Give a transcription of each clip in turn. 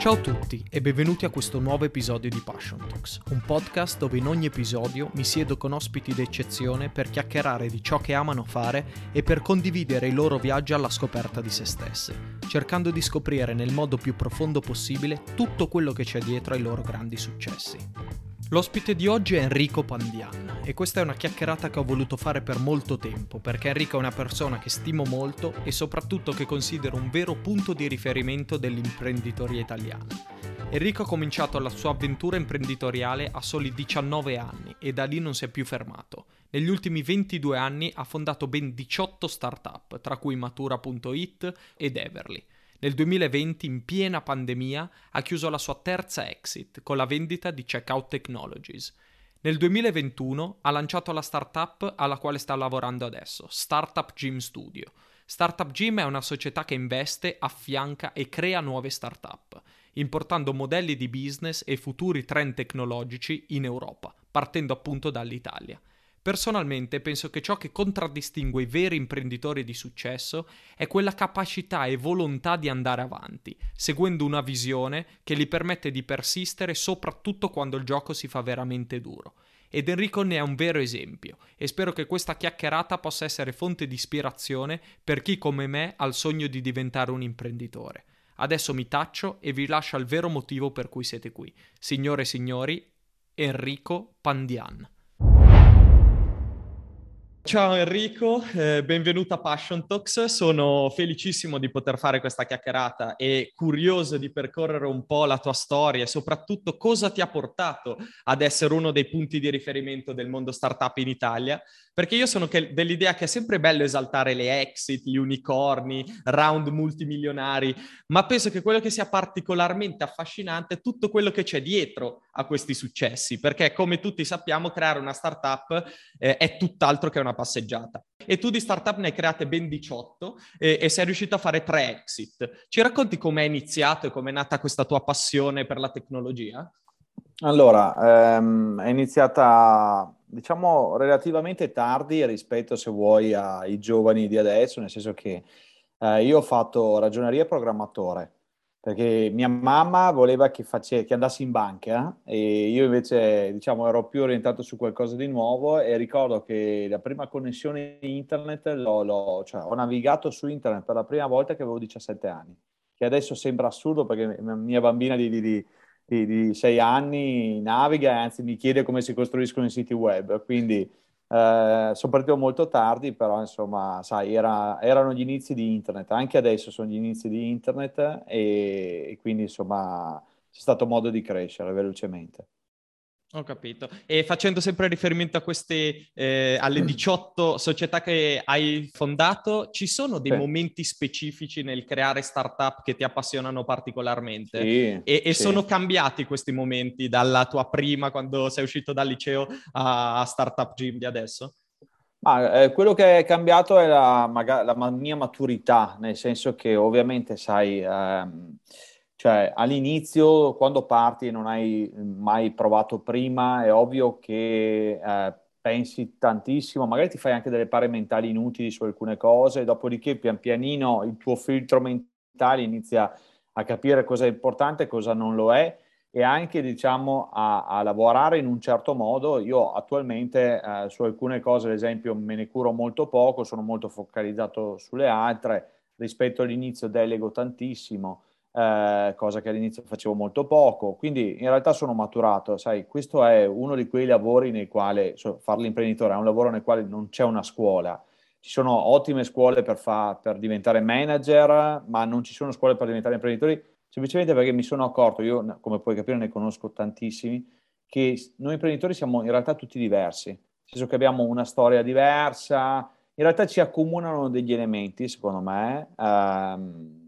Ciao a tutti e benvenuti a questo nuovo episodio di Passion Talks, un podcast dove in ogni episodio mi siedo con ospiti d'eccezione per chiacchierare di ciò che amano fare e per condividere i loro viaggi alla scoperta di se stesse, cercando di scoprire nel modo più profondo possibile tutto quello che c'è dietro ai loro grandi successi. L'ospite di oggi è Enrico Pandian e questa è una chiacchierata che ho voluto fare per molto tempo perché Enrico è una persona che stimo molto e soprattutto che considero un vero punto di riferimento dell'imprenditoria italiana. Enrico ha cominciato la sua avventura imprenditoriale a soli 19 anni e da lì non si è più fermato. Negli ultimi 22 anni ha fondato ben 18 start-up, tra cui Matura.it ed Everly. Nel 2020, in piena pandemia, ha chiuso la sua terza exit con la vendita di Checkout Technologies. Nel 2021 ha lanciato la startup alla quale sta lavorando adesso, Startup Gym Studio. Startup Gym è una società che investe, affianca e crea nuove startup, importando modelli di business e futuri trend tecnologici in Europa, partendo appunto dall'Italia. Personalmente penso che ciò che contraddistingue i veri imprenditori di successo è quella capacità e volontà di andare avanti, seguendo una visione che gli permette di persistere soprattutto quando il gioco si fa veramente duro. Ed Enrico ne è un vero esempio e spero che questa chiacchierata possa essere fonte di ispirazione per chi come me ha il sogno di diventare un imprenditore. Adesso mi taccio e vi lascio al vero motivo per cui siete qui. Signore e signori, Enrico Pandian. Ciao Enrico, eh, benvenuto a Passion Talks. Sono felicissimo di poter fare questa chiacchierata e curioso di percorrere un po' la tua storia e soprattutto cosa ti ha portato ad essere uno dei punti di riferimento del mondo startup in Italia perché io sono che, dell'idea che è sempre bello esaltare le exit, gli unicorni, round multimilionari, ma penso che quello che sia particolarmente affascinante è tutto quello che c'è dietro a questi successi, perché come tutti sappiamo creare una startup eh, è tutt'altro che una passeggiata. E tu di startup ne hai create ben 18 eh, e sei riuscito a fare tre exit. Ci racconti come è iniziato e come è nata questa tua passione per la tecnologia? Allora, ehm, è iniziata diciamo relativamente tardi rispetto, se vuoi, ai giovani di adesso, nel senso che eh, io ho fatto ragioneria programmatore, perché mia mamma voleva che, face, che andassi in banca e io invece, diciamo, ero più orientato su qualcosa di nuovo e ricordo che la prima connessione internet l'ho, l'ho, cioè, ho navigato su internet per la prima volta che avevo 17 anni, che adesso sembra assurdo perché mia bambina di, di, di di, di sei anni naviga e anzi mi chiede come si costruiscono i siti web. Quindi eh, sono partito molto tardi, però insomma, sai, era, erano gli inizi di internet. Anche adesso sono gli inizi di internet e, e quindi insomma c'è stato modo di crescere velocemente. Ho capito. E facendo sempre riferimento a queste, eh, alle 18 società che hai fondato, ci sono dei sì. momenti specifici nel creare startup che ti appassionano particolarmente? Sì, e, e sì. sono cambiati questi momenti dalla tua prima, quando sei uscito dal liceo, a, Startup Gym di adesso? Ma, eh, quello che è cambiato è la, la, mia maturità, nel senso che ovviamente, sai... Ehm, cioè, all'inizio, quando parti e non hai mai provato prima, è ovvio che eh, pensi tantissimo, magari ti fai anche delle pare mentali inutili su alcune cose, dopodiché pian pianino il tuo filtro mentale inizia a capire cosa è importante e cosa non lo è e anche diciamo a, a lavorare in un certo modo. Io attualmente eh, su alcune cose, ad esempio, me ne curo molto poco, sono molto focalizzato sulle altre, rispetto all'inizio delego tantissimo eh, cosa che all'inizio facevo molto poco, quindi in realtà sono maturato, sai, questo è uno di quei lavori nei quali, so, fare l'imprenditore è un lavoro nel quale non c'è una scuola, ci sono ottime scuole per, fa, per diventare manager, ma non ci sono scuole per diventare imprenditori, semplicemente perché mi sono accorto, io come puoi capire ne conosco tantissimi, che noi imprenditori siamo in realtà tutti diversi, nel senso che abbiamo una storia diversa, in realtà ci accomunano degli elementi, secondo me, ehm,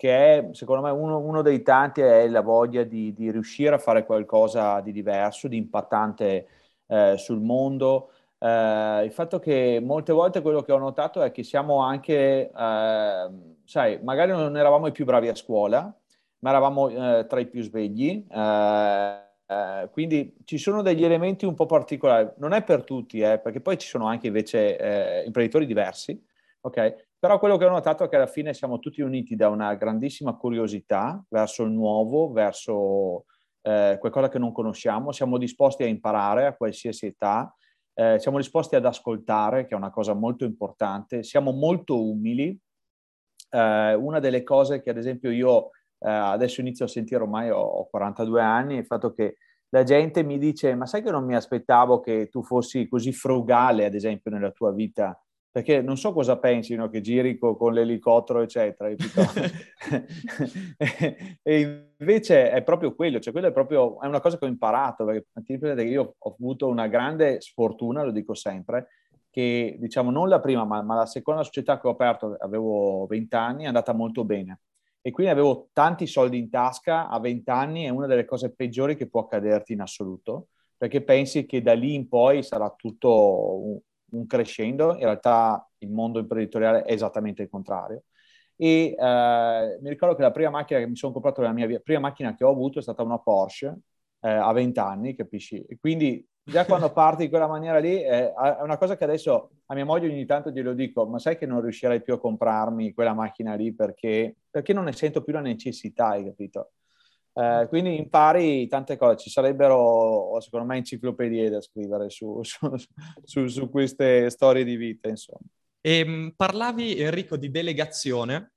che è, secondo me, uno, uno, dei tanti è la voglia di, di, riuscire a fare qualcosa di diverso, di impattante eh, sul mondo. Eh, il fatto che molte volte quello che ho notato è che siamo anche, eh, sai, magari non eravamo i più bravi a scuola, ma eravamo eh, tra i più svegli, eh, eh, quindi ci sono degli elementi un po' particolari, non è per tutti, perché poi ci sono anche invece imprenditori diversi, ok? Però quello che ho notato è che alla fine siamo tutti uniti da una grandissima curiosità verso il nuovo, verso eh, qualcosa che non conosciamo, siamo disposti a imparare a qualsiasi età, eh, siamo disposti ad ascoltare, che è una cosa molto importante, siamo molto umili. Eh, una delle cose che ad esempio io eh, adesso inizio a sentire, ormai ho, ho 42 anni, il fatto che la gente mi dice, ma sai che non mi aspettavo che tu fossi così frugale, ad esempio, nella tua vita? Perché non so cosa pensi, no? che giri con, con l'elicottero, eccetera. e invece è proprio quello, cioè quello è proprio è una cosa che ho imparato, perché io ho avuto una grande sfortuna, lo dico sempre, che diciamo non la prima, ma, ma la seconda società che ho aperto, avevo 20 anni, è andata molto bene e quindi avevo tanti soldi in tasca a 20 anni, è una delle cose peggiori che può accaderti in assoluto, perché pensi che da lì in poi sarà tutto un, crescendo, in realtà il mondo imprenditoriale è esattamente il contrario. E eh, mi ricordo che la prima macchina che mi sono comprato, la mia prima macchina che ho avuto è stata una Porsche eh, a 20 anni, capisci? E quindi già quando parti in quella maniera lì è, è, una cosa che adesso a mia moglie ogni tanto glielo dico, ma sai che non riuscirei più a comprarmi quella macchina lì perché, perché non ne sento più la necessità, hai capito? Eh, quindi impari tante cose, ci sarebbero secondo me enciclopedie da scrivere su, su, su, su queste storie di vita, insomma. E, ehm, parlavi Enrico di delegazione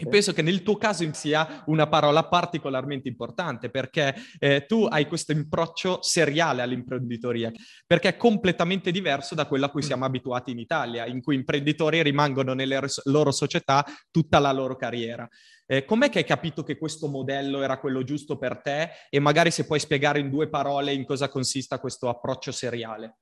e penso che nel tuo caso sia una parola particolarmente importante perché eh, tu hai questo approccio seriale all'imprenditoria, perché è completamente diverso da quello a cui siamo abituati in Italia, in cui imprenditori rimangono nelle loro società tutta la loro carriera. Eh, com'è che hai capito che questo modello era quello giusto per te e magari se puoi spiegare in due parole in cosa consista questo approccio seriale?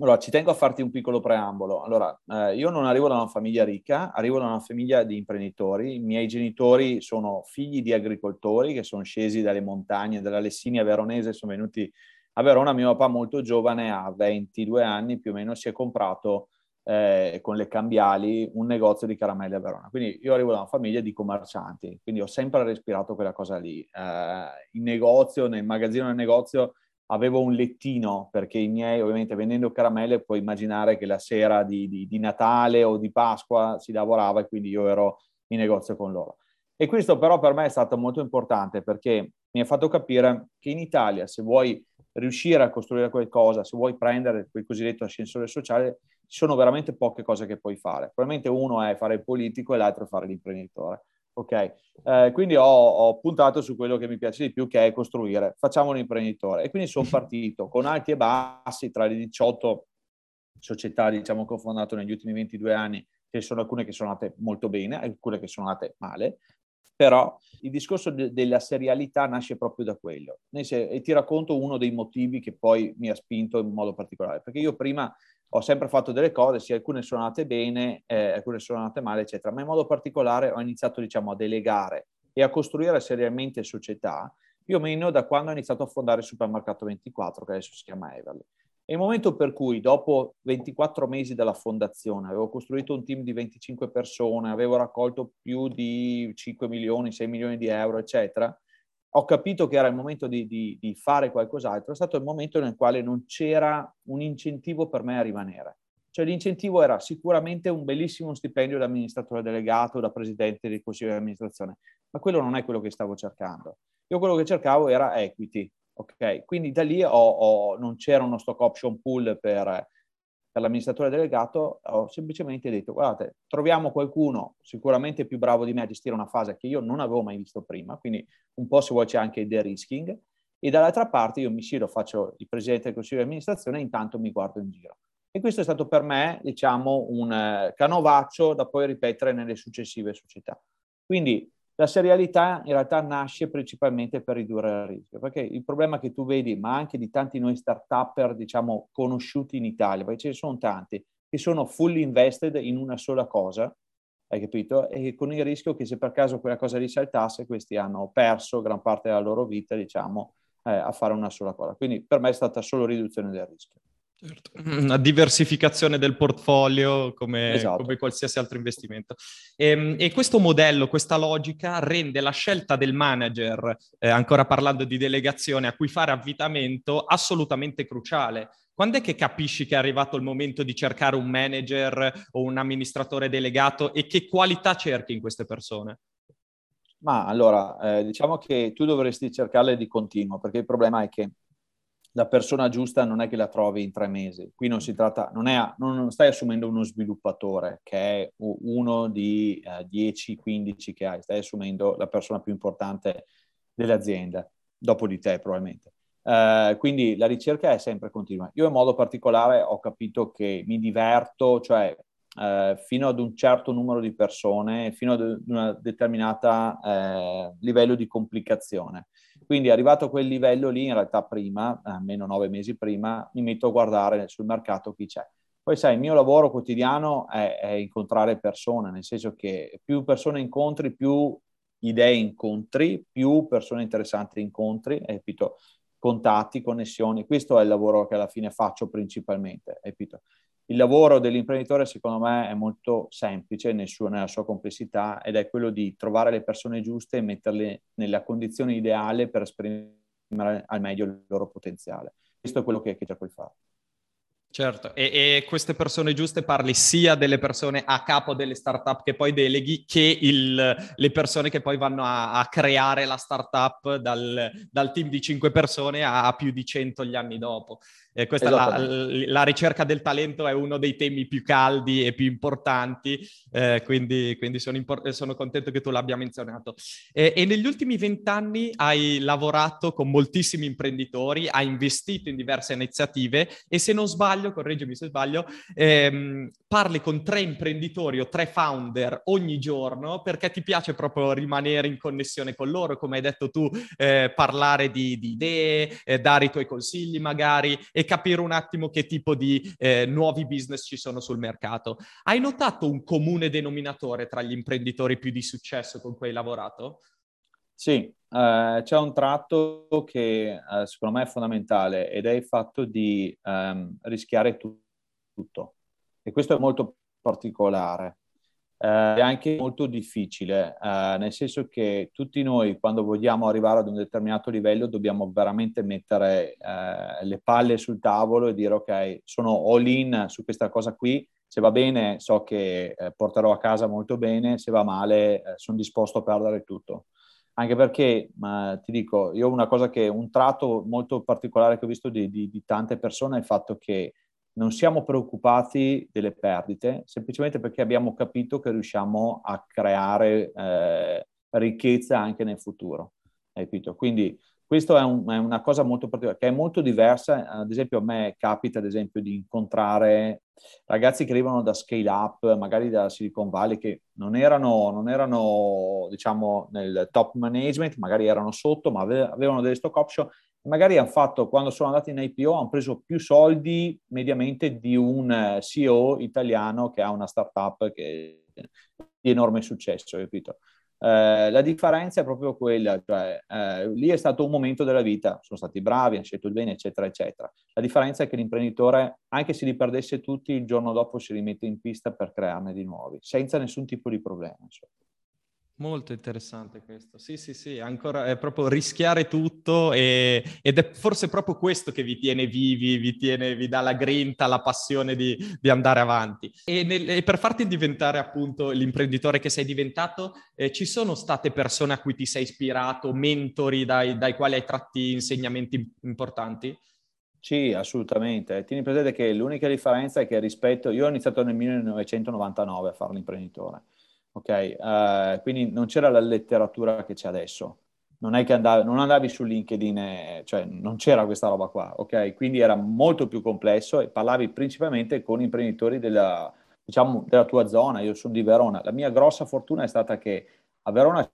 Allora, ci tengo a farti un piccolo preambolo. Allora, eh, io non arrivo da una famiglia ricca, arrivo da una famiglia di imprenditori. I miei genitori sono figli di agricoltori che sono scesi dalle montagne della Lessinia veronese, sono venuti a Verona. Mio papà molto giovane, a 22 anni più o meno, si è comprato eh, con le cambiali un negozio di caramelle a Verona. Quindi io arrivo da una famiglia di commercianti, quindi ho sempre respirato quella cosa lì. Eh, in negozio, nel magazzino del negozio avevo un lettino perché i miei, ovviamente vendendo caramelle, puoi immaginare che la sera di, di, di, Natale o di Pasqua si lavorava e quindi io ero in negozio con loro. E questo però per me è stato molto importante perché mi ha fatto capire che in Italia se vuoi riuscire a costruire qualcosa, se vuoi prendere quel cosiddetto ascensore sociale, ci sono veramente poche cose che puoi fare. Probabilmente uno è fare il politico e l'altro è fare l'imprenditore. Ok, eh, quindi ho, ho, puntato su quello che mi piace di più, che è costruire. Facciamo un imprenditore. E quindi sono partito con alti e bassi tra le 18 società, diciamo, che ho fondato negli ultimi 22 anni. Ce ne sono alcune che sono andate molto bene, alcune che sono andate male. Però il discorso de- della serialità nasce proprio da quello. E ti racconto uno dei motivi che poi mi ha spinto in modo particolare. Perché io prima ho sempre fatto delle cose, sì, alcune sono andate bene, eh, alcune sono andate male, eccetera, ma in modo particolare ho iniziato, diciamo, a delegare e a costruire seriamente società più o meno da quando ho iniziato a fondare il Supermercato 24, che adesso si chiama Everly. È il momento per cui, dopo 24 mesi dalla fondazione, avevo costruito un team di 25 persone, avevo raccolto più di 5 milioni, 6 milioni di euro, eccetera, ho capito che era il momento di, di, di, fare qualcos'altro, è stato il momento nel quale non c'era un incentivo per me a rimanere. Cioè l'incentivo era sicuramente un bellissimo stipendio da amministratore delegato, da presidente del consiglio di amministrazione, ma quello non è quello che stavo cercando. Io quello che cercavo era equity, ok? Quindi da lì ho, ho, non c'era uno stock option pool per, per l'amministratore delegato, ho semplicemente detto, guardate, troviamo qualcuno sicuramente più bravo di me a gestire una fase che io non avevo mai visto prima, quindi un po' se vuoi c'è anche il de-risking, e dall'altra parte io mi siedo, faccio il presidente del consiglio di amministrazione e intanto mi guardo in giro. E questo è stato per me, diciamo, un eh, canovaccio da poi ripetere nelle successive società. Quindi la serialità in realtà nasce principalmente per ridurre il rischio, perché il problema che tu vedi, ma anche di tanti noi start-upper, diciamo, conosciuti in Italia, perché ce ne sono tanti, che sono fully invested in una sola cosa, hai capito? E con il rischio che se per caso quella cosa risaltasse, questi hanno perso gran parte della loro vita, diciamo, eh, a fare una sola cosa. Quindi per me è stata solo riduzione del rischio. Certo. Una diversificazione del portfolio come, esatto. come qualsiasi altro investimento. E, ehm, e, questo modello, questa logica rende la scelta del manager, eh, ancora parlando di delegazione, a cui fare avvitamento assolutamente cruciale. Quando è che capisci che è arrivato il momento di cercare un manager o un amministratore delegato e che qualità cerchi in queste persone? Ma allora, eh, diciamo che tu dovresti cercarle di continuo, perché il problema è che la persona giusta non è che la trovi in tre mesi. Qui non si tratta, non, è, non stai assumendo uno sviluppatore che è uno di eh, 10-15 che hai, stai assumendo la persona più importante dell'azienda, dopo di te probabilmente. Uh, quindi la ricerca è sempre continua. Io in modo particolare ho capito che mi diverto, cioè uh, fino ad un certo numero di persone, fino ad un determinato uh, livello di complicazione. Quindi arrivato a quel livello lì, in realtà prima, almeno nove mesi prima, mi metto a guardare sul mercato chi c'è. Poi sai, il mio lavoro quotidiano è, è incontrare persone, nel senso che più persone incontri, più idee incontri, più persone interessanti incontri, capito? contatti, connessioni. Questo è il lavoro che alla fine faccio principalmente, capito? Il lavoro dell'imprenditore secondo me è molto semplice nel suo, nella sua complessità ed è quello di trovare le persone giuste e metterle nella condizione ideale per esprimere al meglio il loro potenziale. Questo è quello che, che cerco di fare. Certo, e, e, queste persone giuste parli sia delle persone a capo delle startup che poi deleghi, che il, le persone che poi vanno a, a creare la startup dal, dal, team di cinque persone a, a più di cento gli anni dopo. Eh, questa la, la, ricerca del talento è uno dei temi più caldi e più importanti, eh, quindi, quindi sono, impor- sono, contento che tu l'abbia menzionato. Eh, e negli ultimi vent'anni hai lavorato con moltissimi imprenditori, hai investito in diverse iniziative e se non sbaglio, correggimi se sbaglio, ehm, parli con tre imprenditori o tre founder ogni giorno perché ti piace proprio rimanere in connessione con loro, come hai detto tu, eh, parlare di, di idee, eh, dare i tuoi consigli magari e capire un attimo che tipo di eh, nuovi business ci sono sul mercato. Hai notato un comune denominatore tra gli imprenditori più di successo con cui hai lavorato? Sì, eh, c'è un tratto che eh, secondo me è fondamentale ed è il fatto di ehm, rischiare tu- tutto. E questo è molto particolare eh, è anche molto difficile, eh, nel senso che tutti noi quando vogliamo arrivare ad un determinato livello dobbiamo veramente mettere eh, le palle sul tavolo e dire ok, sono all in su questa cosa qui, se va bene so che eh, porterò a casa molto bene, se va male eh, sono disposto a perdere tutto. Anche perché, ti dico, io una cosa che, un tratto molto particolare che ho visto di, di, di tante persone è il fatto che non siamo preoccupati delle perdite, semplicemente perché abbiamo capito che riusciamo a creare eh, ricchezza anche nel futuro. Capito? Quindi questo è, un, è, una cosa molto particolare, che è molto diversa. Ad esempio, a me capita, ad esempio, di incontrare ragazzi che arrivano da scale up, magari da Silicon Valley, che non erano, non erano diciamo, nel top management, magari erano sotto, ma avevano delle stock option magari hanno fatto, quando sono andati in IPO, hanno preso più soldi mediamente di un CEO italiano che ha una startup che di enorme successo, capito? Eh, la differenza è proprio quella, cioè eh, lì è stato un momento della vita, sono stati bravi, hanno scelto il bene, eccetera, eccetera. La differenza è che l'imprenditore, anche se li perdesse tutti, il giorno dopo si rimette in pista per crearne di nuovi, senza nessun tipo di problema. Insomma. Molto interessante questo. Sì, sì, sì, ancora è proprio rischiare tutto e, ed è forse proprio questo che vi tiene vivi, vi, tiene, vi dà la grinta, la passione di, di andare avanti. E, nel, e, per farti diventare appunto l'imprenditore che sei diventato, eh, ci sono state persone a cui ti sei ispirato, mentori dai, dai quali hai tratti insegnamenti importanti? Sì, assolutamente. Tieni presente che l'unica differenza è che rispetto... Io ho iniziato nel 1999 a fare l'imprenditore ok? Uh, quindi non c'era la letteratura che c'è adesso. Non è che andavi, non andavi su LinkedIn, e, cioè non c'era questa roba qua, ok? Quindi era molto più complesso e parlavi principalmente con imprenditori della, diciamo, della tua zona. Io sono di Verona. La mia grossa fortuna è stata che a Verona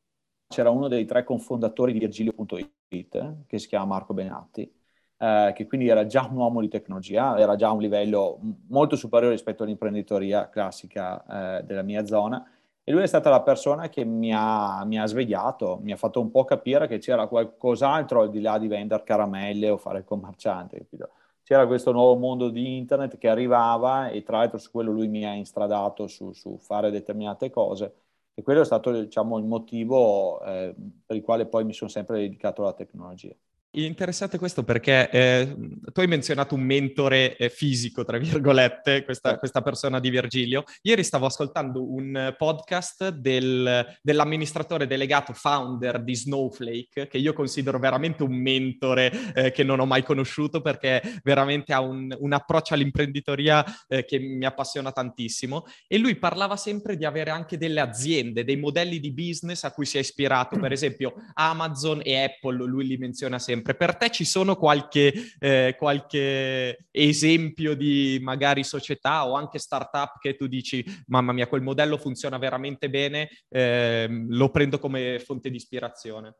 c'era uno dei tre confondatori di Virgilio.it, che si chiama Marco Benatti, eh, che quindi era già un uomo di tecnologia, era già a un livello molto superiore rispetto all'imprenditoria classica eh, della mia zona e lui è stata la persona che mi ha, mi ha, svegliato, mi ha fatto un po' capire che c'era qualcos'altro al di là di vendere caramelle o fare il commerciante, capito? c'era questo nuovo mondo di internet che arrivava e tra l'altro su quello lui mi ha instradato su, su fare determinate cose e quello è stato diciamo, il motivo eh, per il quale poi mi sono sempre dedicato alla tecnologia. Interessante questo perché eh, tu hai menzionato un mentore eh, fisico, tra virgolette, questa, questa, persona di Virgilio. Ieri stavo ascoltando un podcast del, dell'amministratore delegato founder di Snowflake, che io considero veramente un mentore eh, che non ho mai conosciuto perché veramente ha un, un approccio all'imprenditoria eh, che mi appassiona tantissimo. E lui parlava sempre di avere anche delle aziende, dei modelli di business a cui si è ispirato, per esempio Amazon e Apple, lui li menziona sempre sempre. Per te ci sono qualche, eh, qualche esempio di magari società o anche startup che tu dici, mamma mia, quel modello funziona veramente bene, eh, lo prendo come fonte di ispirazione?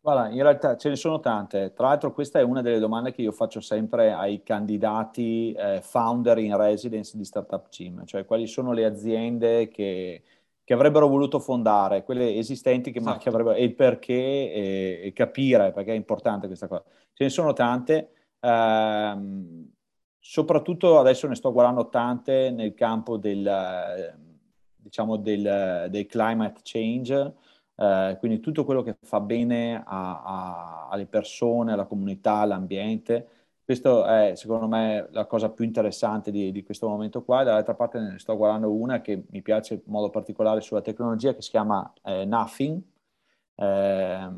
Guarda, in realtà ce ne sono tante. Tra l'altro questa è una delle domande che io faccio sempre ai candidati eh, founder in residence di Startup Team, cioè quali sono le aziende che che avrebbero voluto fondare, quelle esistenti che, esatto. che avrebbero, e il perché e, e, capire, perché è importante questa cosa. Ce ne sono tante, ehm, soprattutto adesso ne sto guardando tante nel campo del, diciamo del, del climate change, eh, quindi tutto quello che fa bene a, a, alle persone, alla comunità, all'ambiente. Questo è secondo me la cosa più interessante di, di questo momento qua. Dall'altra parte ne sto guardando una che mi piace in modo particolare sulla tecnologia che si chiama eh, Nothing, eh,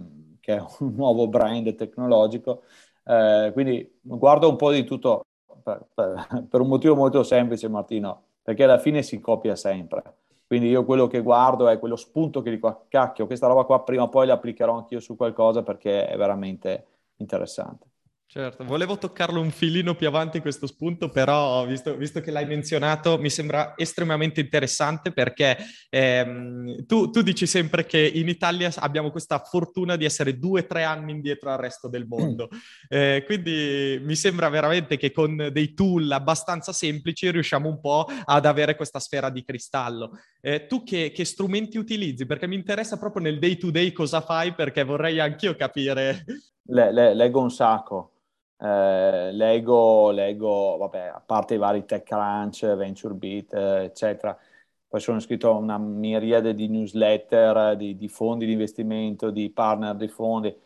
che è un nuovo brand tecnologico. Eh, quindi guardo un po' di tutto per, per, per, un motivo molto semplice, Martino, perché alla fine si copia sempre. Quindi io quello che guardo è quello spunto che dico, cacchio, questa roba qua prima o poi la applicherò anch'io su qualcosa perché è veramente interessante. Certo, volevo toccarlo un filino più avanti questo spunto, però visto, visto che l'hai menzionato mi sembra estremamente interessante perché ehm, tu, tu, dici sempre che in Italia abbiamo questa fortuna di essere due o tre anni indietro al resto del mondo, eh, quindi mi sembra veramente che con dei tool abbastanza semplici riusciamo un po' ad avere questa sfera di cristallo. Eh, tu che, che strumenti utilizzi? Perché mi interessa proprio nel day to day cosa fai perché vorrei anch'io capire. Le, le, leggo un sacco eh, leggo, leggo, vabbè, a parte i vari TechCrunch, VentureBeat, eh, eccetera, poi sono iscritto a una miriade di newsletter, di, di, fondi di investimento, di partner di fondi, eh,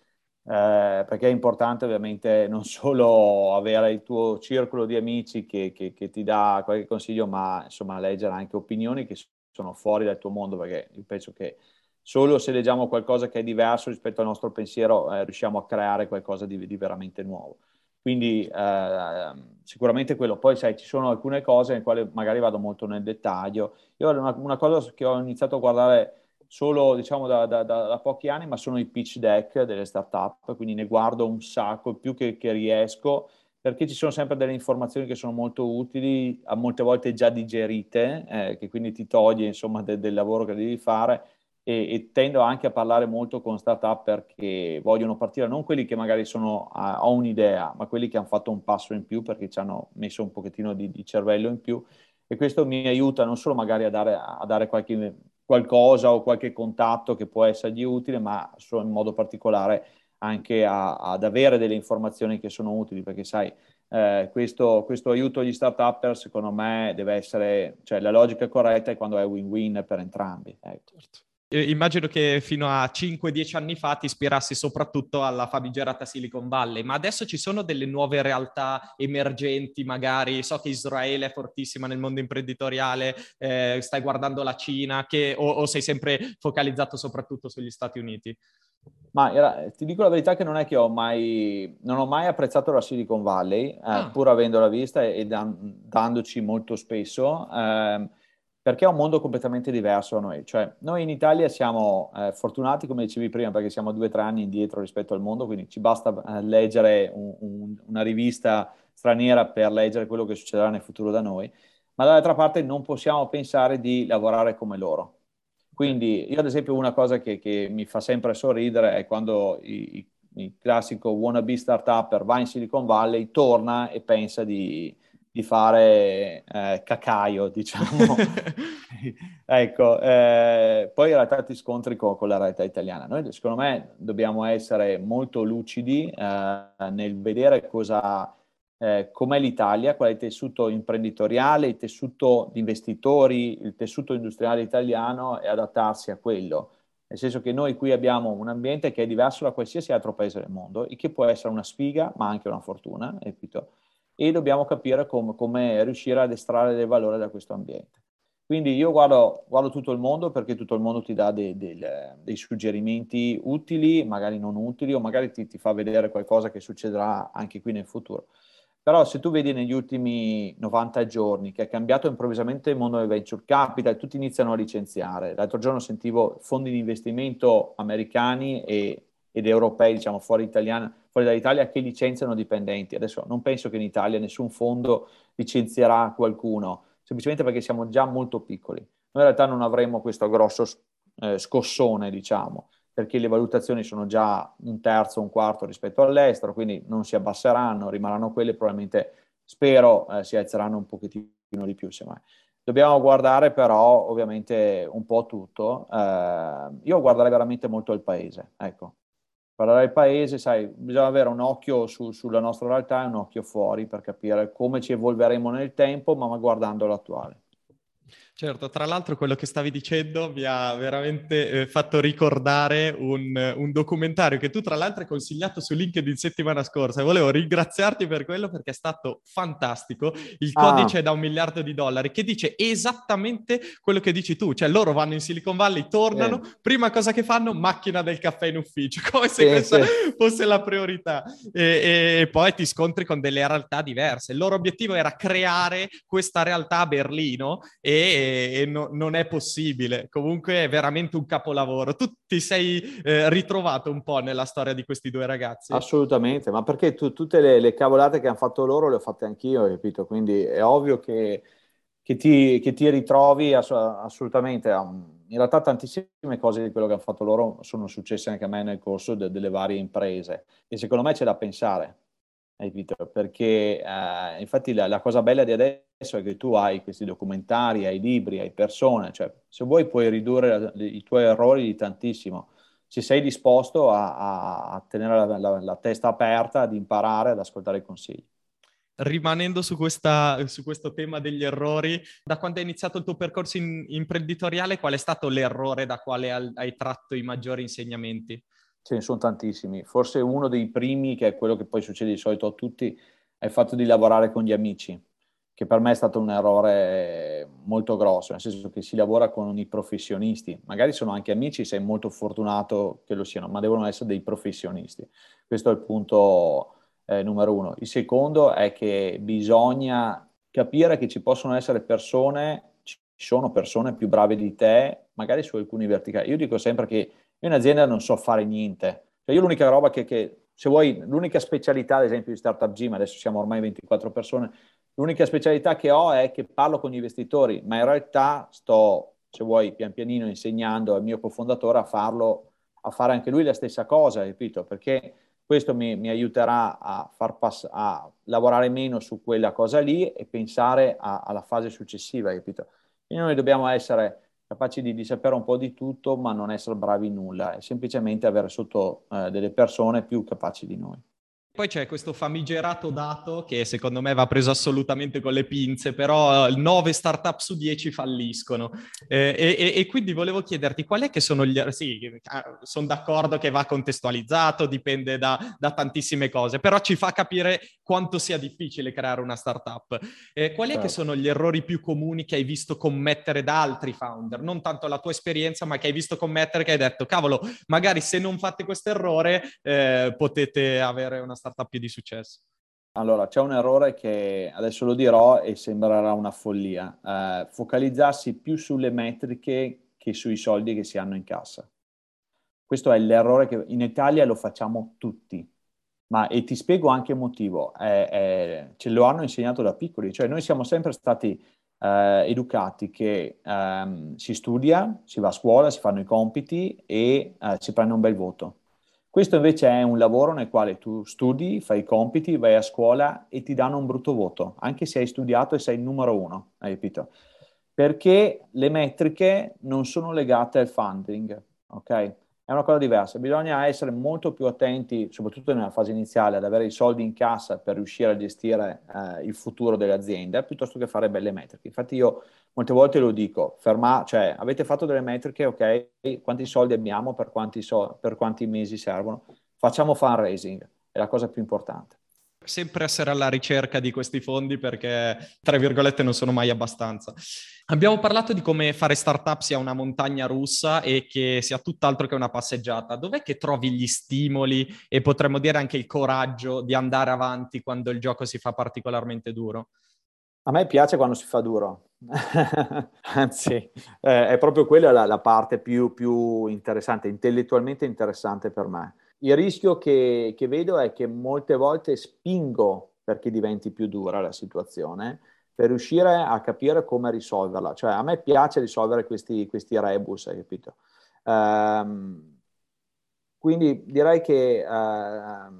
perché è importante ovviamente non solo avere il tuo circolo di amici che, che, che, ti dà qualche consiglio, ma insomma leggere anche opinioni che sono fuori dal tuo mondo, perché io penso che solo se leggiamo qualcosa che è diverso rispetto al nostro pensiero eh, riusciamo a creare qualcosa di, di veramente nuovo. Quindi eh, sicuramente quello. Poi sai, ci sono alcune cose nelle quali magari vado molto nel dettaglio. Io una, una cosa che ho iniziato a guardare solo diciamo da, da, da, pochi anni, ma sono i pitch deck delle startup, quindi ne guardo un sacco, più che, che riesco, perché ci sono sempre delle informazioni che sono molto utili, a molte volte già digerite, eh, che quindi ti toglie insomma de, del lavoro che devi fare e, e, tendo anche a parlare molto con startup perché vogliono partire non quelli che magari sono a un'idea, ma quelli che hanno fatto un passo in più perché ci hanno messo un pochettino di, di cervello in più e questo mi aiuta non solo magari a dare, a dare qualche, qualcosa o qualche contatto che può essergli utile, ma in modo particolare anche a, ad avere delle informazioni che sono utili, perché sai, eh, questo, questo, aiuto agli start-upper secondo me deve essere, cioè la logica corretta è quando è win-win per entrambi. Ecco. Certo immagino che fino a 5-10 anni fa ti ispirassi soprattutto alla famigerata Silicon Valley, ma adesso ci sono delle nuove realtà emergenti, magari so che Israele è fortissima nel mondo imprenditoriale, eh, stai guardando la Cina che, o, o, sei sempre focalizzato soprattutto sugli Stati Uniti? Ma era, ti dico la verità che non è che ho mai, non ho mai apprezzato la Silicon Valley, eh, ah. pur avendola vista e, e dan, dandoci molto spesso. Eh, perché è un mondo completamente diverso da noi. Cioè, noi in Italia siamo eh, fortunati, come dicevi prima, perché siamo due o tre anni indietro rispetto al mondo, quindi ci basta eh, leggere un, un, una rivista straniera per leggere quello che succederà nel futuro da noi, ma dall'altra parte non possiamo pensare di lavorare come loro. Quindi io ad esempio una cosa che, che mi fa sempre sorridere è quando il classico wannabe startup va in Silicon Valley, torna e pensa di di fare eh, cacaio, diciamo. ecco, eh, poi in realtà ti scontri con, con, la realtà italiana. Noi, secondo me, dobbiamo essere molto lucidi eh, nel vedere cosa, eh, com'è l'Italia, qual è il tessuto imprenditoriale, il tessuto di investitori, il tessuto industriale italiano e adattarsi a quello. Nel senso che noi qui abbiamo un ambiente che è diverso da qualsiasi altro paese del mondo, il che può essere una sfiga, ma anche una fortuna, capito? E dobbiamo capire com- come riuscire ad estrarre del valore da questo ambiente. Quindi io guardo, guardo, tutto il mondo perché tutto il mondo ti dà dei, dei, dei suggerimenti utili, magari non utili, o magari ti, ti, fa vedere qualcosa che succederà anche qui nel futuro. Però se tu vedi negli ultimi 90 giorni che è cambiato improvvisamente il mondo del venture capital, tutti iniziano a licenziare. L'altro giorno sentivo fondi di investimento americani e, ed europei, diciamo fuori, italiana, fuori dall'Italia, che licenziano dipendenti. Adesso non penso che in Italia nessun fondo licenzierà qualcuno semplicemente perché siamo già molto piccoli. Noi in realtà non avremo questo grosso eh, scossone, diciamo, perché le valutazioni sono già un terzo, un quarto rispetto all'estero, quindi non si abbasseranno, rimarranno quelle, probabilmente spero eh, si alzeranno un pochettino di più, semmai. Dobbiamo guardare però ovviamente un po' tutto. Eh, io guarderei veramente molto il paese, ecco. Guardare il paese, sai, bisogna avere un occhio su, sulla nostra realtà e un occhio fuori per capire come ci evolveremo nel tempo, ma guardando l'attuale. Certo, tra l'altro quello che stavi dicendo mi ha veramente eh, fatto ricordare un, un, documentario che tu tra l'altro hai consigliato su LinkedIn settimana scorsa e volevo ringraziarti per quello perché è stato fantastico. Il ah. codice è da un miliardo di dollari che dice esattamente quello che dici tu, cioè loro vanno in Silicon Valley, tornano, sì. prima cosa che fanno, macchina del caffè in ufficio, come se sì, questa sì. fosse la priorità. E, e, e poi ti scontri con delle realtà diverse. Il loro obiettivo era creare questa realtà a Berlino e no, non è possibile. Comunque è veramente un capolavoro. Tu ti sei eh, ritrovato un po' nella storia di questi due ragazzi? Assolutamente, ma perché tu, tutte le, le, cavolate che hanno fatto loro le ho fatte anch'io, capito? Quindi è ovvio che, che, ti, che ti, ritrovi ass- assolutamente. In realtà tantissime cose di quello che hanno fatto loro sono successe anche a me nel corso de- delle varie imprese e secondo me c'è da pensare perché eh, infatti la, la, cosa bella di adesso è che tu hai questi documentari, hai libri, hai persone, cioè se vuoi puoi ridurre la, i tuoi errori di tantissimo, se sei disposto a, a, tenere la, la, testa aperta, ad imparare, ad ascoltare i consigli. Rimanendo su, questa, su, questo tema degli errori, da quando hai iniziato il tuo percorso in, imprenditoriale, qual è stato l'errore da quale hai tratto i maggiori insegnamenti? Ce ne sono tantissimi. Forse uno dei primi, che è quello che poi succede di solito a tutti, è il fatto di lavorare con gli amici, che per me è stato un errore molto grosso, nel senso che si lavora con i professionisti. Magari sono anche amici, sei molto fortunato che lo siano, ma devono essere dei professionisti. Questo è il punto eh, numero uno. Il secondo è che bisogna capire che ci possono essere persone, ci sono persone più brave di te, magari su alcuni verticali. Io dico sempre che io in azienda non so fare niente. Cioè io l'unica roba che, che, se vuoi, l'unica specialità, ad esempio, di Startup Gym, adesso siamo ormai 24 persone, l'unica specialità che ho è che parlo con gli investitori, ma in realtà sto, se vuoi, pian pianino insegnando al mio cofondatore a farlo, a fare anche lui la stessa cosa, capito? Perché questo mi, mi aiuterà a, far pass- a lavorare meno su quella cosa lì e pensare a, alla fase successiva, capito? Quindi noi dobbiamo essere capaci di, di, sapere un po' di tutto, ma non essere bravi in nulla, è semplicemente avere sotto eh, delle persone più capaci di noi. Poi c'è questo famigerato dato che secondo me va preso assolutamente con le pinze, però 9 eh, startup su 10 falliscono. Eh, e, e, quindi volevo chiederti qual è che sono gli... Sì, ah, sono d'accordo che va contestualizzato, dipende da, da, tantissime cose, però ci fa capire quanto sia difficile creare una startup. Eh, quali certo. che sono gli errori più comuni che hai visto commettere da altri founder? Non tanto la tua esperienza, ma che hai visto commettere che hai detto, cavolo, magari se non fate questo errore eh, potete avere una startup più di successo? Allora, c'è un errore che adesso lo dirò e sembrerà una follia. Eh, focalizzarsi più sulle metriche che sui soldi che si hanno in cassa. Questo è l'errore che in Italia lo facciamo tutti. Ma, e ti spiego anche il motivo. Eh, eh, ce lo hanno insegnato da piccoli. Cioè, noi siamo sempre stati eh, educati che ehm, si studia, si va a scuola, si fanno i compiti e eh, si prende un bel voto questo invece è un lavoro nel quale tu studi, fai i compiti, vai a scuola e ti danno un brutto voto, anche se hai studiato e sei il numero uno, hai capito? Perché le metriche non sono legate al funding, ok? È una cosa diversa. Bisogna essere molto più attenti, soprattutto nella fase iniziale, ad avere i soldi in cassa per riuscire a gestire eh, il futuro dell'azienda, piuttosto che fare belle metriche. Infatti io molte volte lo dico, ferma, cioè avete fatto delle metriche, ok, quanti soldi abbiamo, per quanti, so, per quanti mesi servono, facciamo fundraising, è la cosa più importante. Sempre essere alla ricerca di questi fondi perché, tra virgolette, non sono mai abbastanza. Abbiamo parlato di come fare startup sia una montagna russa e che sia tutt'altro che una passeggiata. Dov'è che trovi gli stimoli e potremmo dire anche il coraggio di andare avanti quando il gioco si fa particolarmente duro? A me piace quando si fa duro, anzi eh, è proprio quella la, la parte più, più interessante, intellettualmente interessante per me il rischio che, che, vedo è che molte volte spingo perché diventi più dura la situazione per riuscire a capire come risolverla. Cioè, a me piace risolvere questi, questi rebus, hai capito? Um, quindi direi che, uh,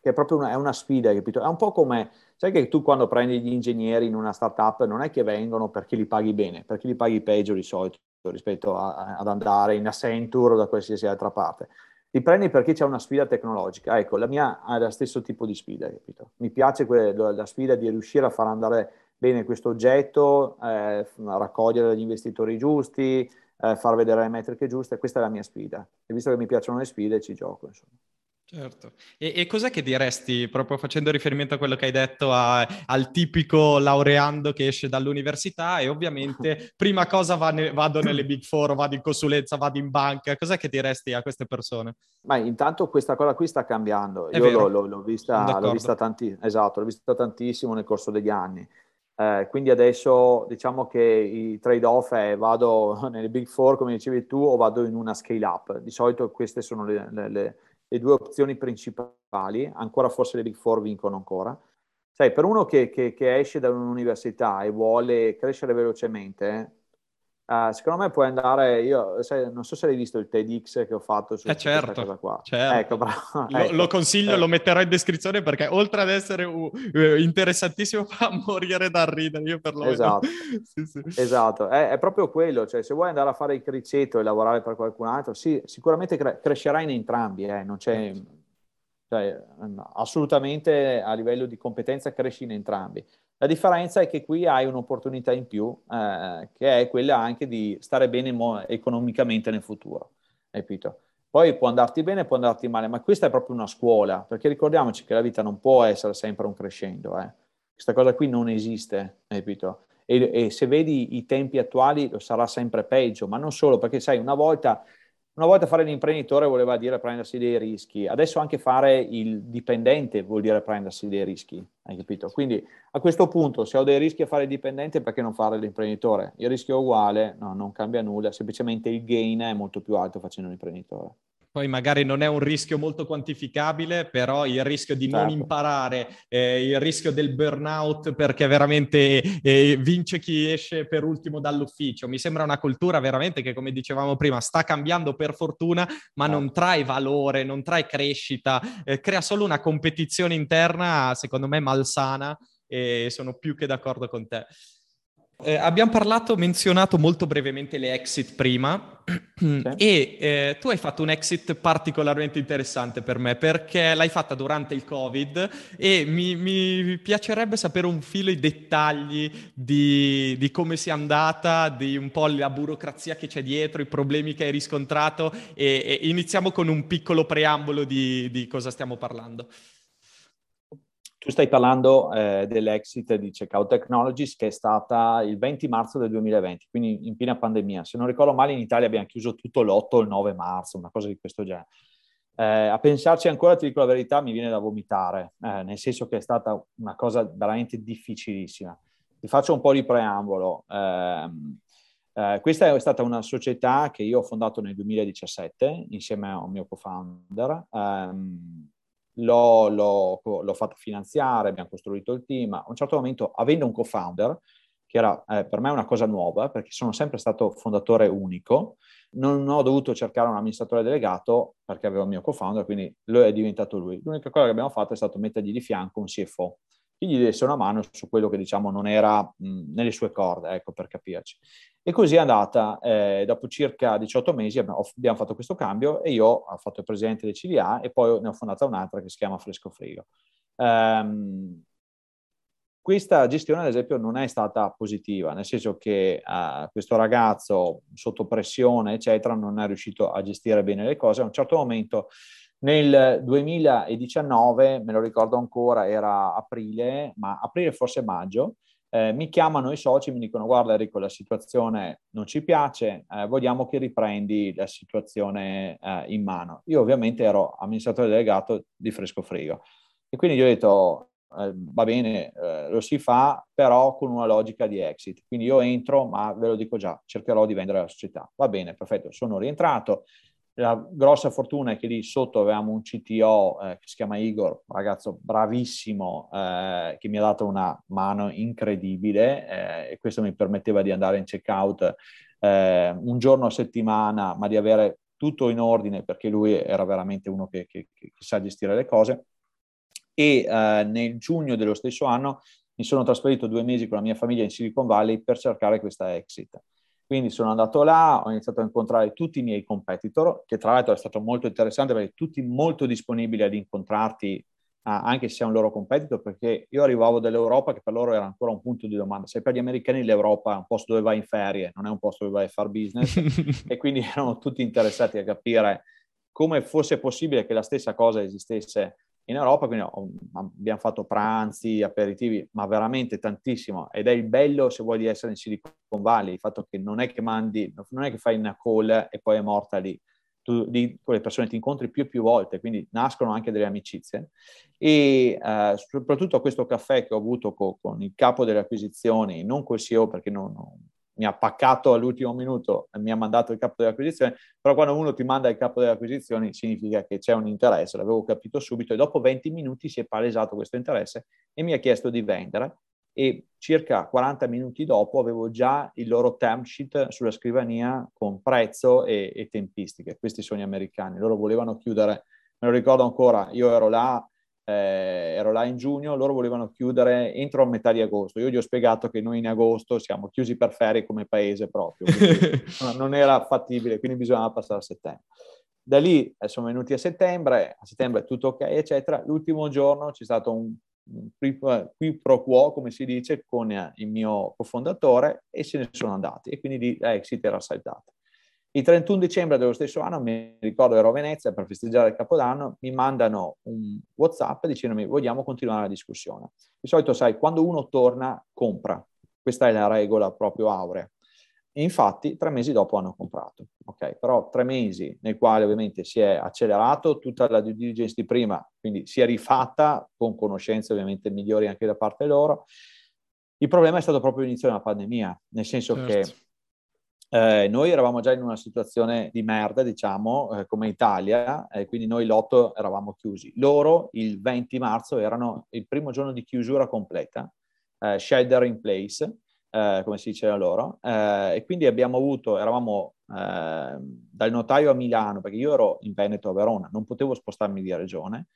che è proprio una, è una sfida, hai capito? È un po' come, sai che tu quando prendi gli ingegneri in una startup non è che vengono perché li paghi bene, perché li paghi peggio di solito rispetto a, ad andare in Accenture o da qualsiasi altra parte li prendi perché c'è una sfida tecnologica. Ecco, la mia ha lo stesso tipo di sfida, capito? Mi piace que- la sfida di riuscire a far andare bene questo oggetto, eh, raccogliere gli investitori giusti, eh, far vedere le metriche giuste, questa è la mia sfida. E visto che mi piacciono le sfide, ci gioco, insomma. Certo. E, e, cos'è che diresti, proprio facendo riferimento a quello che hai detto, a, al tipico laureando che esce dall'università e ovviamente prima cosa va ne, vado nelle big four, vado in consulenza, vado in banca, cos'è che diresti a queste persone? Ma intanto questa cosa qui sta cambiando, È io l'ho, l'ho, l'ho, vista, l'ho, vista tanti, esatto, l'ho vista tantissimo nel corso degli anni. Eh, quindi adesso diciamo che i trade-off è vado nelle big four, come dicevi tu, o vado in una scale-up. Di solito queste sono le, le, le le due opzioni principali, ancora forse le Big Four vincono ancora. Sai, per uno che, che, che esce da un'università e vuole crescere velocemente, Uh, secondo me puoi andare, io sai, non so se hai visto il TEDx che ho fatto su eh certo, questa cosa qua. Certo. Ecco. Lo, ecco. lo consiglio, eh. lo metterò in descrizione perché oltre ad essere uh, interessantissimo fa morire da ridere, io per lo Esatto, sì, sì. esatto. È, è, proprio quello, cioè se vuoi andare a fare il criceto e lavorare per qualcun altro, sì, sicuramente cre- crescerai in entrambi, eh, non c'è... Certo. Cioè, assolutamente a livello di competenza cresci in entrambi. La differenza è che qui hai un'opportunità in più, eh, che è quella anche di stare bene mo- economicamente nel futuro. Capito? Poi può andarti bene, può andarti male, ma questa è proprio una scuola, perché ricordiamoci che la vita non può essere sempre un crescendo. Eh. Questa cosa qui non esiste, capito? E, e se vedi i tempi attuali lo sarà sempre peggio, ma non solo, perché sai, una volta una volta fare l'imprenditore voleva dire prendersi dei rischi, adesso anche fare il dipendente vuol dire prendersi dei rischi, hai capito? Quindi a questo punto se ho dei rischi a fare il dipendente perché non fare l'imprenditore? Il rischio è uguale, no, non cambia nulla, semplicemente il gain è molto più alto facendo l'imprenditore poi magari non è un rischio molto quantificabile, però il rischio di certo. non imparare, eh, il rischio del burnout perché veramente eh, vince chi esce per ultimo dall'ufficio. Mi sembra una cultura veramente che, come dicevamo prima, sta cambiando per fortuna, ma certo. non trae valore, non trae crescita, eh, crea solo una competizione interna, secondo me, malsana e sono più che d'accordo con te. Eh, abbiamo parlato, menzionato molto brevemente le exit prima sì. e eh, tu hai fatto un exit particolarmente interessante per me perché l'hai fatta durante il Covid e mi, mi piacerebbe sapere un filo i dettagli di, di, come sia andata, di un po' la burocrazia che c'è dietro, i problemi che hai riscontrato e, e iniziamo con un piccolo preambolo di, di cosa stiamo parlando. Tu stai parlando eh, dell'exit di Checkout Technologies che è stata il 20 marzo del 2020, quindi in piena pandemia. Se non ricordo male in Italia abbiamo chiuso tutto l'8 o il 9 marzo, una cosa di questo genere. Eh, a pensarci ancora, ti dico la verità, mi viene da vomitare, eh, nel senso che è stata una cosa veramente difficilissima. Ti faccio un po' di preambolo. Ehm, eh, questa è stata una società che io ho fondato nel 2017 insieme a un mio co-founder. Um, l'ho, l'ho, l'ho fatta finanziare, abbiamo costruito il team. A un certo momento, avendo un co-founder, che era eh, per me una cosa nuova, perché sono sempre stato fondatore unico, non ho dovuto cercare un amministratore delegato perché avevo il mio co-founder, quindi lo è diventato lui. L'unica cosa che abbiamo fatto è stato mettergli di fianco un CFO, che gli desse una mano su quello che diciamo non era mh, nelle sue corde, ecco per capirci. E così è andata, eh, dopo circa 18 mesi abbiamo, fatto questo cambio e io ho fatto il presidente del CDA e poi ne ho fondata un'altra che si chiama Fresco Frigo. Um, questa gestione, ad esempio, non è stata positiva, nel senso che uh, questo ragazzo sotto pressione, eccetera, non è riuscito a gestire bene le cose. A un certo momento, nel 2019, me lo ricordo ancora, era aprile, ma aprile forse maggio, eh, mi chiamano i soci e mi dicono guarda Enrico la situazione non ci piace, eh, vogliamo che riprendi la situazione eh, in mano. Io ovviamente ero amministratore delegato di Fresco Frigo e quindi gli ho detto eh, va bene, eh, lo si fa, però con una logica di exit. Quindi io entro, ma ve lo dico già, cercherò di vendere la società. Va bene, perfetto, sono rientrato. La grossa fortuna è che lì sotto avevamo un CTO eh, che si chiama Igor, ragazzo bravissimo, eh, che mi ha dato una mano incredibile eh, e questo mi permetteva di andare in checkout eh, un giorno a settimana, ma di avere tutto in ordine perché lui era veramente uno che, che, che sa gestire le cose e eh, nel giugno dello stesso anno mi sono trasferito due mesi con la mia famiglia in Silicon Valley per cercare questa exit. Quindi sono andato là, ho iniziato a incontrare tutti i miei competitor, che tra l'altro è stato molto interessante perché tutti molto disponibili ad incontrarti, anche se sei un loro competitor, perché io arrivavo dall'Europa che per loro era ancora un punto di domanda. Se per gli americani l'Europa è un posto dove vai in ferie, non è un posto dove vai a fare business, e quindi erano tutti interessati a capire come fosse possibile che la stessa cosa esistesse in Europa, quindi abbiamo fatto pranzi, aperitivi, ma veramente tantissimo. Ed è il bello, se vuoi, di essere in Silicon Valley, il fatto che non è che mandi, non è che fai una call e poi è morta lì. Tu lì con le persone ti incontri più e più volte, quindi nascono anche delle amicizie. E eh, soprattutto a questo caffè che ho avuto co- con il capo delle acquisizioni, non col CEO perché non, non mi ha paccato all'ultimo minuto e mi ha mandato il capo delle acquisizioni, però quando uno ti manda il capo delle acquisizioni significa che c'è un interesse, l'avevo capito subito e dopo 20 minuti si è palesato questo interesse e mi ha chiesto di vendere e circa 40 minuti dopo avevo già il loro term sheet sulla scrivania con prezzo e, e tempistiche. Questi sono gli americani, loro volevano chiudere, me lo ricordo ancora, io ero là eh, ero là in giugno, loro volevano chiudere entro metà di agosto. Io gli ho spiegato che noi in agosto siamo chiusi per ferie come paese proprio, non era fattibile, quindi bisognava passare a settembre. Da lì eh, sono venuti a settembre, a settembre tutto ok, eccetera. L'ultimo giorno c'è stato un, un qui pro quo, come si dice, con il mio cofondatore e se ne sono andati e quindi lì l'exit era saltata. Il 31 dicembre dello stesso anno, mi ricordo ero a Venezia per festeggiare il Capodanno, mi mandano un WhatsApp dicendomi vogliamo continuare la discussione. Di solito, sai, quando uno torna, compra. Questa è la regola proprio aurea. E infatti, tre mesi dopo hanno comprato. Ok, però tre mesi nel quale ovviamente si è accelerato tutta la due diligence di prima, quindi si è rifatta con conoscenze ovviamente migliori anche da parte loro. Il problema è stato proprio l'inizio della pandemia, nel senso certo. che eh, noi eravamo già in una situazione di merda, diciamo, eh, come Italia, eh, quindi noi l'8 eravamo chiusi. Loro il 20 marzo erano il primo giorno di chiusura completa, eh, shelter in place, eh, come si dice da loro, eh, e quindi abbiamo avuto, eravamo dal notaio a Milano, perché io ero in Veneto a Verona, non potevo spostarmi di regione,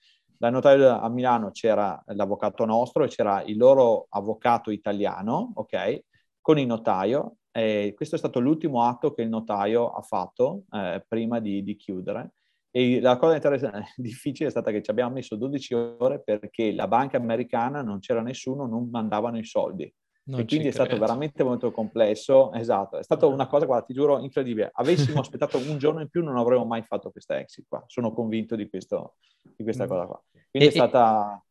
dal notaio a Milano c'era l'avvocato nostro e c'era il loro avvocato italiano, ok? Con il notaio e questo è stato l'ultimo atto che il notaio ha fatto eh, prima di, di, chiudere. E la cosa difficile è stata che ci abbiamo messo 12 ore perché la banca americana non c'era nessuno, non mandavano i soldi. Non e quindi è stato veramente molto complesso. Esatto, è stata una cosa, guarda, ti giuro, incredibile. Avessimo aspettato un giorno in più non avremmo mai fatto questa exit qua. Sono convinto di, questo, di questa mm. cosa qua. Quindi e, è stata...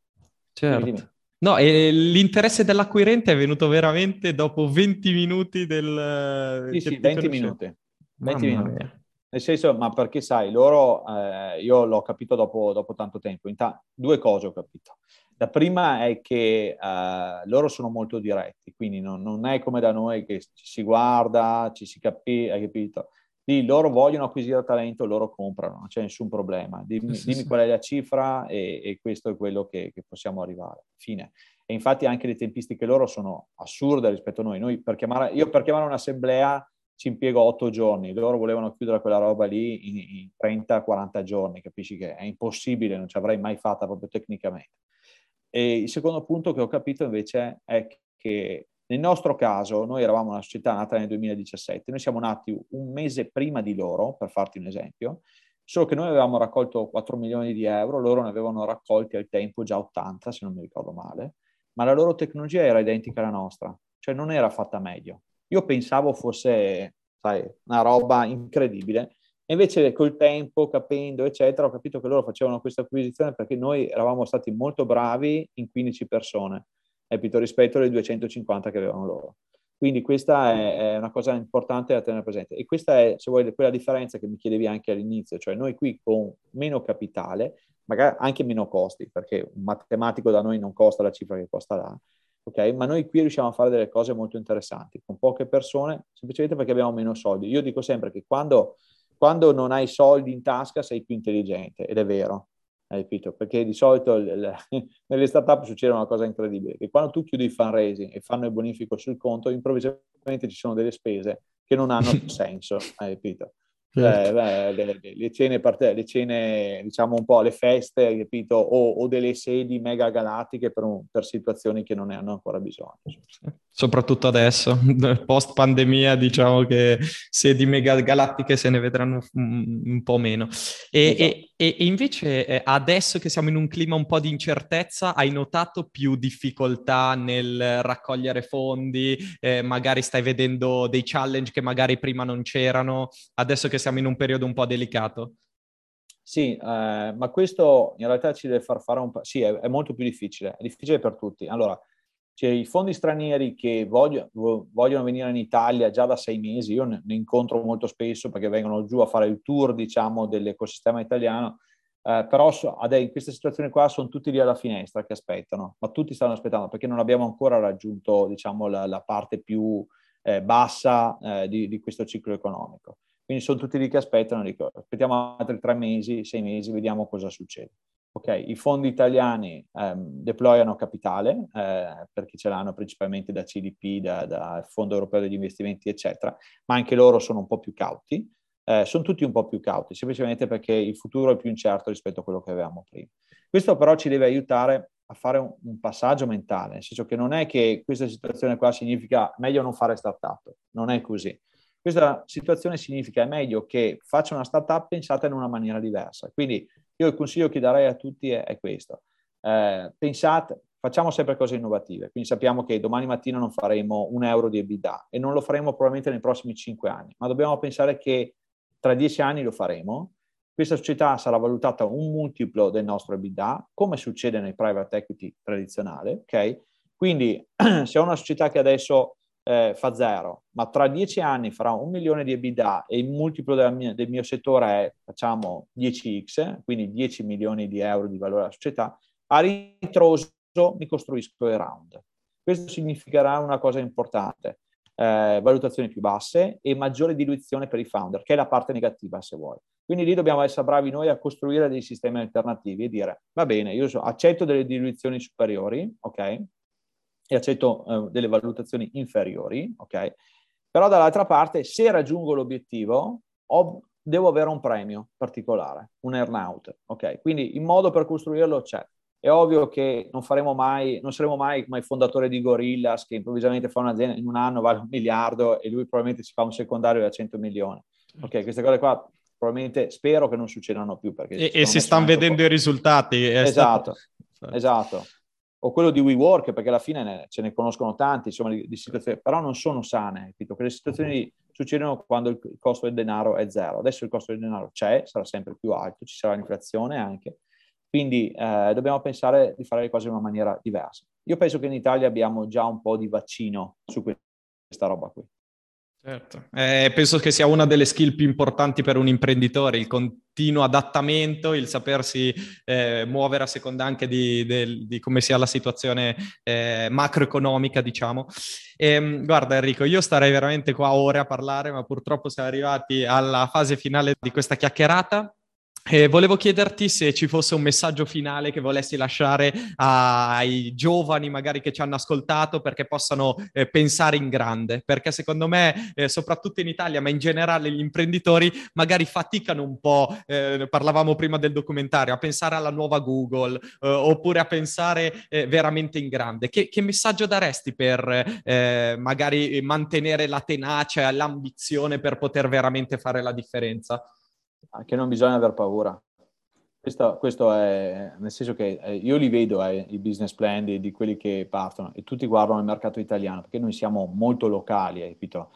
Certo. No, e l'interesse dell'acquirente è venuto veramente dopo 20 minuti del... Sì, sì, 20 minuti. 20 minuti. Nel senso, ma perché sai, loro, eh, io l'ho capito dopo, dopo tanto tempo, ta- due cose ho capito. La prima è che eh, loro sono molto diretti, quindi non, non, è come da noi che ci si guarda, ci si capisce, hai capito? Lì loro vogliono acquisire talento, loro comprano, non c'è nessun problema. Dimmi, sì, dimmi sì. qual è la cifra e, e, questo è quello che, che, possiamo arrivare. Fine. E infatti anche le tempistiche loro sono assurde rispetto a noi. noi per chiamare, io per chiamare un'assemblea ci impiego otto giorni, loro volevano chiudere quella roba lì in, in 30-40 giorni, capisci che è impossibile, non ci avrei mai fatta proprio tecnicamente. E il secondo punto che ho capito invece è che nel nostro caso, noi eravamo una società nata nel 2017, noi siamo nati un mese prima di loro, per farti un esempio, solo che noi avevamo raccolto 4 milioni di euro, loro ne avevano raccolti al tempo già 80, se non mi ricordo male, ma la loro tecnologia era identica alla nostra, cioè non era fatta meglio. Io pensavo fosse, sai, una roba incredibile, e invece col tempo, capendo, eccetera, ho capito che loro facevano questa acquisizione perché noi eravamo stati molto bravi in 15 persone, capito, rispetto alle 250 che avevano loro. Quindi questa è, una cosa importante da tenere presente. E questa è, se vuoi, quella differenza che mi chiedevi anche all'inizio, cioè noi qui con meno capitale, magari anche meno costi, perché un matematico da noi non costa la cifra che costa là, ok? Ma noi qui riusciamo a fare delle cose molto interessanti, con poche persone, semplicemente perché abbiamo meno soldi. Io dico sempre che quando, quando non hai soldi in tasca sei più intelligente, ed è vero, hai capito? Perché di solito il, il, nelle startup succede una cosa incredibile, che quando tu chiudi il fundraising e fanno il bonifico sul conto, improvvisamente ci sono delle spese che non hanno senso, hai capito? Certo. Eh, beh, le, le, cene, parte, le cene, diciamo un po' le feste, capito? O, o delle sedi mega galattiche per, un, per, situazioni che non ne hanno ancora bisogno. Soprattutto adesso, post pandemia, diciamo che sedi mega galattiche se ne vedranno un, un po' meno. E, esatto. e, e, invece eh, adesso che siamo in un clima un po' di incertezza, hai notato più difficoltà nel raccogliere fondi? Eh, magari stai vedendo dei challenge che magari prima non c'erano, adesso che siamo in un periodo un po' delicato? Sì, eh, ma questo in realtà ci deve far fare un po'... Sì, è, è molto più difficile, è difficile per tutti. Allora, c'è i fondi stranieri che voglio, vogliono venire in Italia già da sei mesi, io ne, ne, incontro molto spesso perché vengono giù a fare il tour, diciamo, dell'ecosistema italiano, eh, però so, adesso, in questa situazione qua sono tutti lì alla finestra che aspettano, ma tutti stanno aspettando perché non abbiamo ancora raggiunto, diciamo, la, la parte più eh, bassa eh, di, di questo ciclo economico. Quindi sono tutti lì che aspettano, dico, aspettiamo altri tre mesi, sei mesi, vediamo cosa succede. Ok, i fondi italiani ehm, deployano capitale eh, perché ce l'hanno principalmente da CDP, dal da Fondo Europeo degli Investimenti, eccetera, ma anche loro sono un po' più cauti. Eh, sono tutti un po' più cauti, semplicemente perché il futuro è più incerto rispetto a quello che avevamo prima. Questo però ci deve aiutare a fare un, un passaggio mentale, nel senso che non è che questa situazione qua significa meglio non fare startup, non è così. Questa situazione significa è meglio che faccia una startup pensata in una maniera diversa. Quindi io il consiglio che darei a tutti è, è questo. Eh, pensate, facciamo sempre cose innovative, quindi sappiamo che domani mattina non faremo un euro di EBITDA e non lo faremo probabilmente nei prossimi cinque anni, ma dobbiamo pensare che tra dieci anni lo faremo. Questa società sarà valutata un multiplo del nostro EBITDA, come succede nei private equity tradizionale, ok? Quindi se ho una società che adesso eh, fa zero, ma tra dieci anni farà un milione di EBITDA e il multiplo mia, del mio settore è, facciamo, 10x, quindi 10 milioni di euro di valore alla società, a ritroso mi costruisco il round. Questo significherà una cosa importante, eh, valutazioni più basse e maggiore diluizione per i founder, che è la parte negativa se vuoi. Quindi lì dobbiamo essere bravi noi a costruire dei sistemi alternativi e dire, va bene, io accetto delle diluizioni superiori, ok? E accetto eh, delle valutazioni inferiori, ok? Però dall'altra parte, se raggiungo l'obiettivo, ho, devo avere un premio particolare, un earnout, ok? Quindi il modo per costruirlo c'è. È ovvio che non faremo mai, non saremo mai come il fondatore di Gorillas che improvvisamente fa un'azienda in un anno vale un miliardo e lui probabilmente si fa un secondario da 100 milioni. Ok, queste cose qua probabilmente spero che non succedano più. Perché e, e si stanno vedendo i risultati. Esatto, stato... esatto o quello di WeWork, perché alla fine ne, ce ne conoscono tanti, insomma, di, di, situazioni, però non sono sane, capito? Quelle situazioni succedono quando il, costo del denaro è zero. Adesso il costo del denaro c'è, sarà sempre più alto, ci sarà l'inflazione anche, quindi eh, dobbiamo pensare di fare le cose in una maniera diversa. Io penso che in Italia abbiamo già un po' di vaccino su questa roba qui. Certo, eh, penso che sia una delle skill più importanti per un imprenditore, il continuo adattamento, il sapersi eh, muovere a seconda anche di, di, di, come sia la situazione eh, macroeconomica, diciamo. E, ehm, guarda Enrico, io starei veramente qua ore a parlare, ma purtroppo siamo arrivati alla fase finale di questa chiacchierata. Eh, volevo chiederti se ci fosse un messaggio finale che volessi lasciare ai giovani magari che ci hanno ascoltato perché possano eh, pensare in grande, perché secondo me, eh, soprattutto in Italia, ma in generale gli imprenditori magari faticano un po', eh, parlavamo prima del documentario, a pensare alla nuova Google eh, oppure a pensare eh, veramente in grande. Che, che messaggio daresti per magari mantenere la tenacia e l'ambizione per poter veramente fare la differenza? Che non bisogna aver paura. Questo, questo, è nel senso che eh, io li vedo eh, i business plan di, di, quelli che partono e tutti guardano il mercato italiano perché noi siamo molto locali, capito?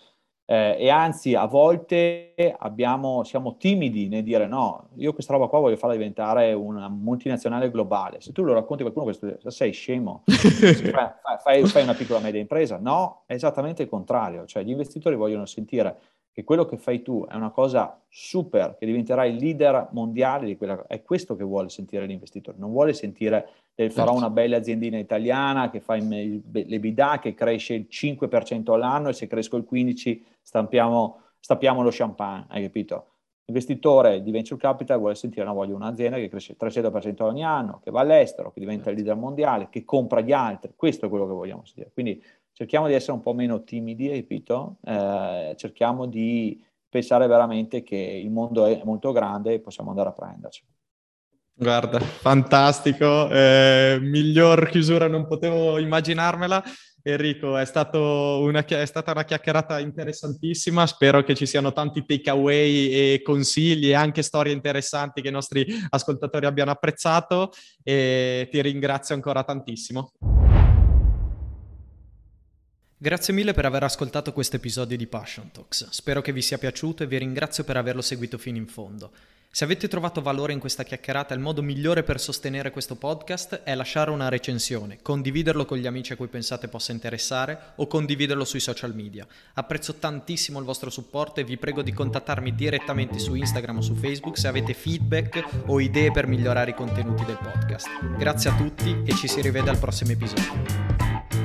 Eh, e anzi a volte abbiamo, siamo timidi nel dire no, io questa roba qua voglio farla diventare una multinazionale globale. Se tu lo racconti a qualcuno, questo, sei scemo, fai, fai, fai, una piccola media impresa. No, è esattamente il contrario, cioè gli investitori vogliono sentire che quello che fai tu è una cosa super, che diventerai il leader mondiale di quella cosa. È questo che vuole sentire l'investitore, non vuole sentire che farò certo. una bella aziendina italiana, che fa le bidà, che cresce il 5% all'anno e se cresco il 15% stampiamo, stampiamo lo champagne, hai capito? L'investitore di venture capital vuole sentire, no, voglio un'azienda che cresce il 300% ogni anno, che va all'estero, che diventa il leader mondiale, che compra gli altri, questo è quello che vogliamo sentire. Quindi cerchiamo di essere un po' meno timidi, capito? Eh, cerchiamo di pensare veramente che il mondo è molto grande e possiamo andare a prenderci. Guarda, fantastico, eh, miglior chiusura non potevo immaginarmela. Enrico, è, una, è, stata una chiacchierata interessantissima, spero che ci siano tanti takeaway e consigli e anche storie interessanti che i nostri ascoltatori abbiano apprezzato e ti ringrazio ancora tantissimo. Grazie mille per aver ascoltato questo episodio di Passion Talks. Spero che vi sia piaciuto e vi ringrazio per averlo seguito fino in fondo. Se avete trovato valore in questa chiacchierata, il modo migliore per sostenere questo podcast è lasciare una recensione, condividerlo con gli amici a cui pensate possa interessare o condividerlo sui social media. Apprezzo tantissimo il vostro supporto e vi prego di contattarmi direttamente su Instagram o su Facebook se avete feedback o idee per migliorare i contenuti del podcast. Grazie a tutti e ci si rivede al prossimo episodio.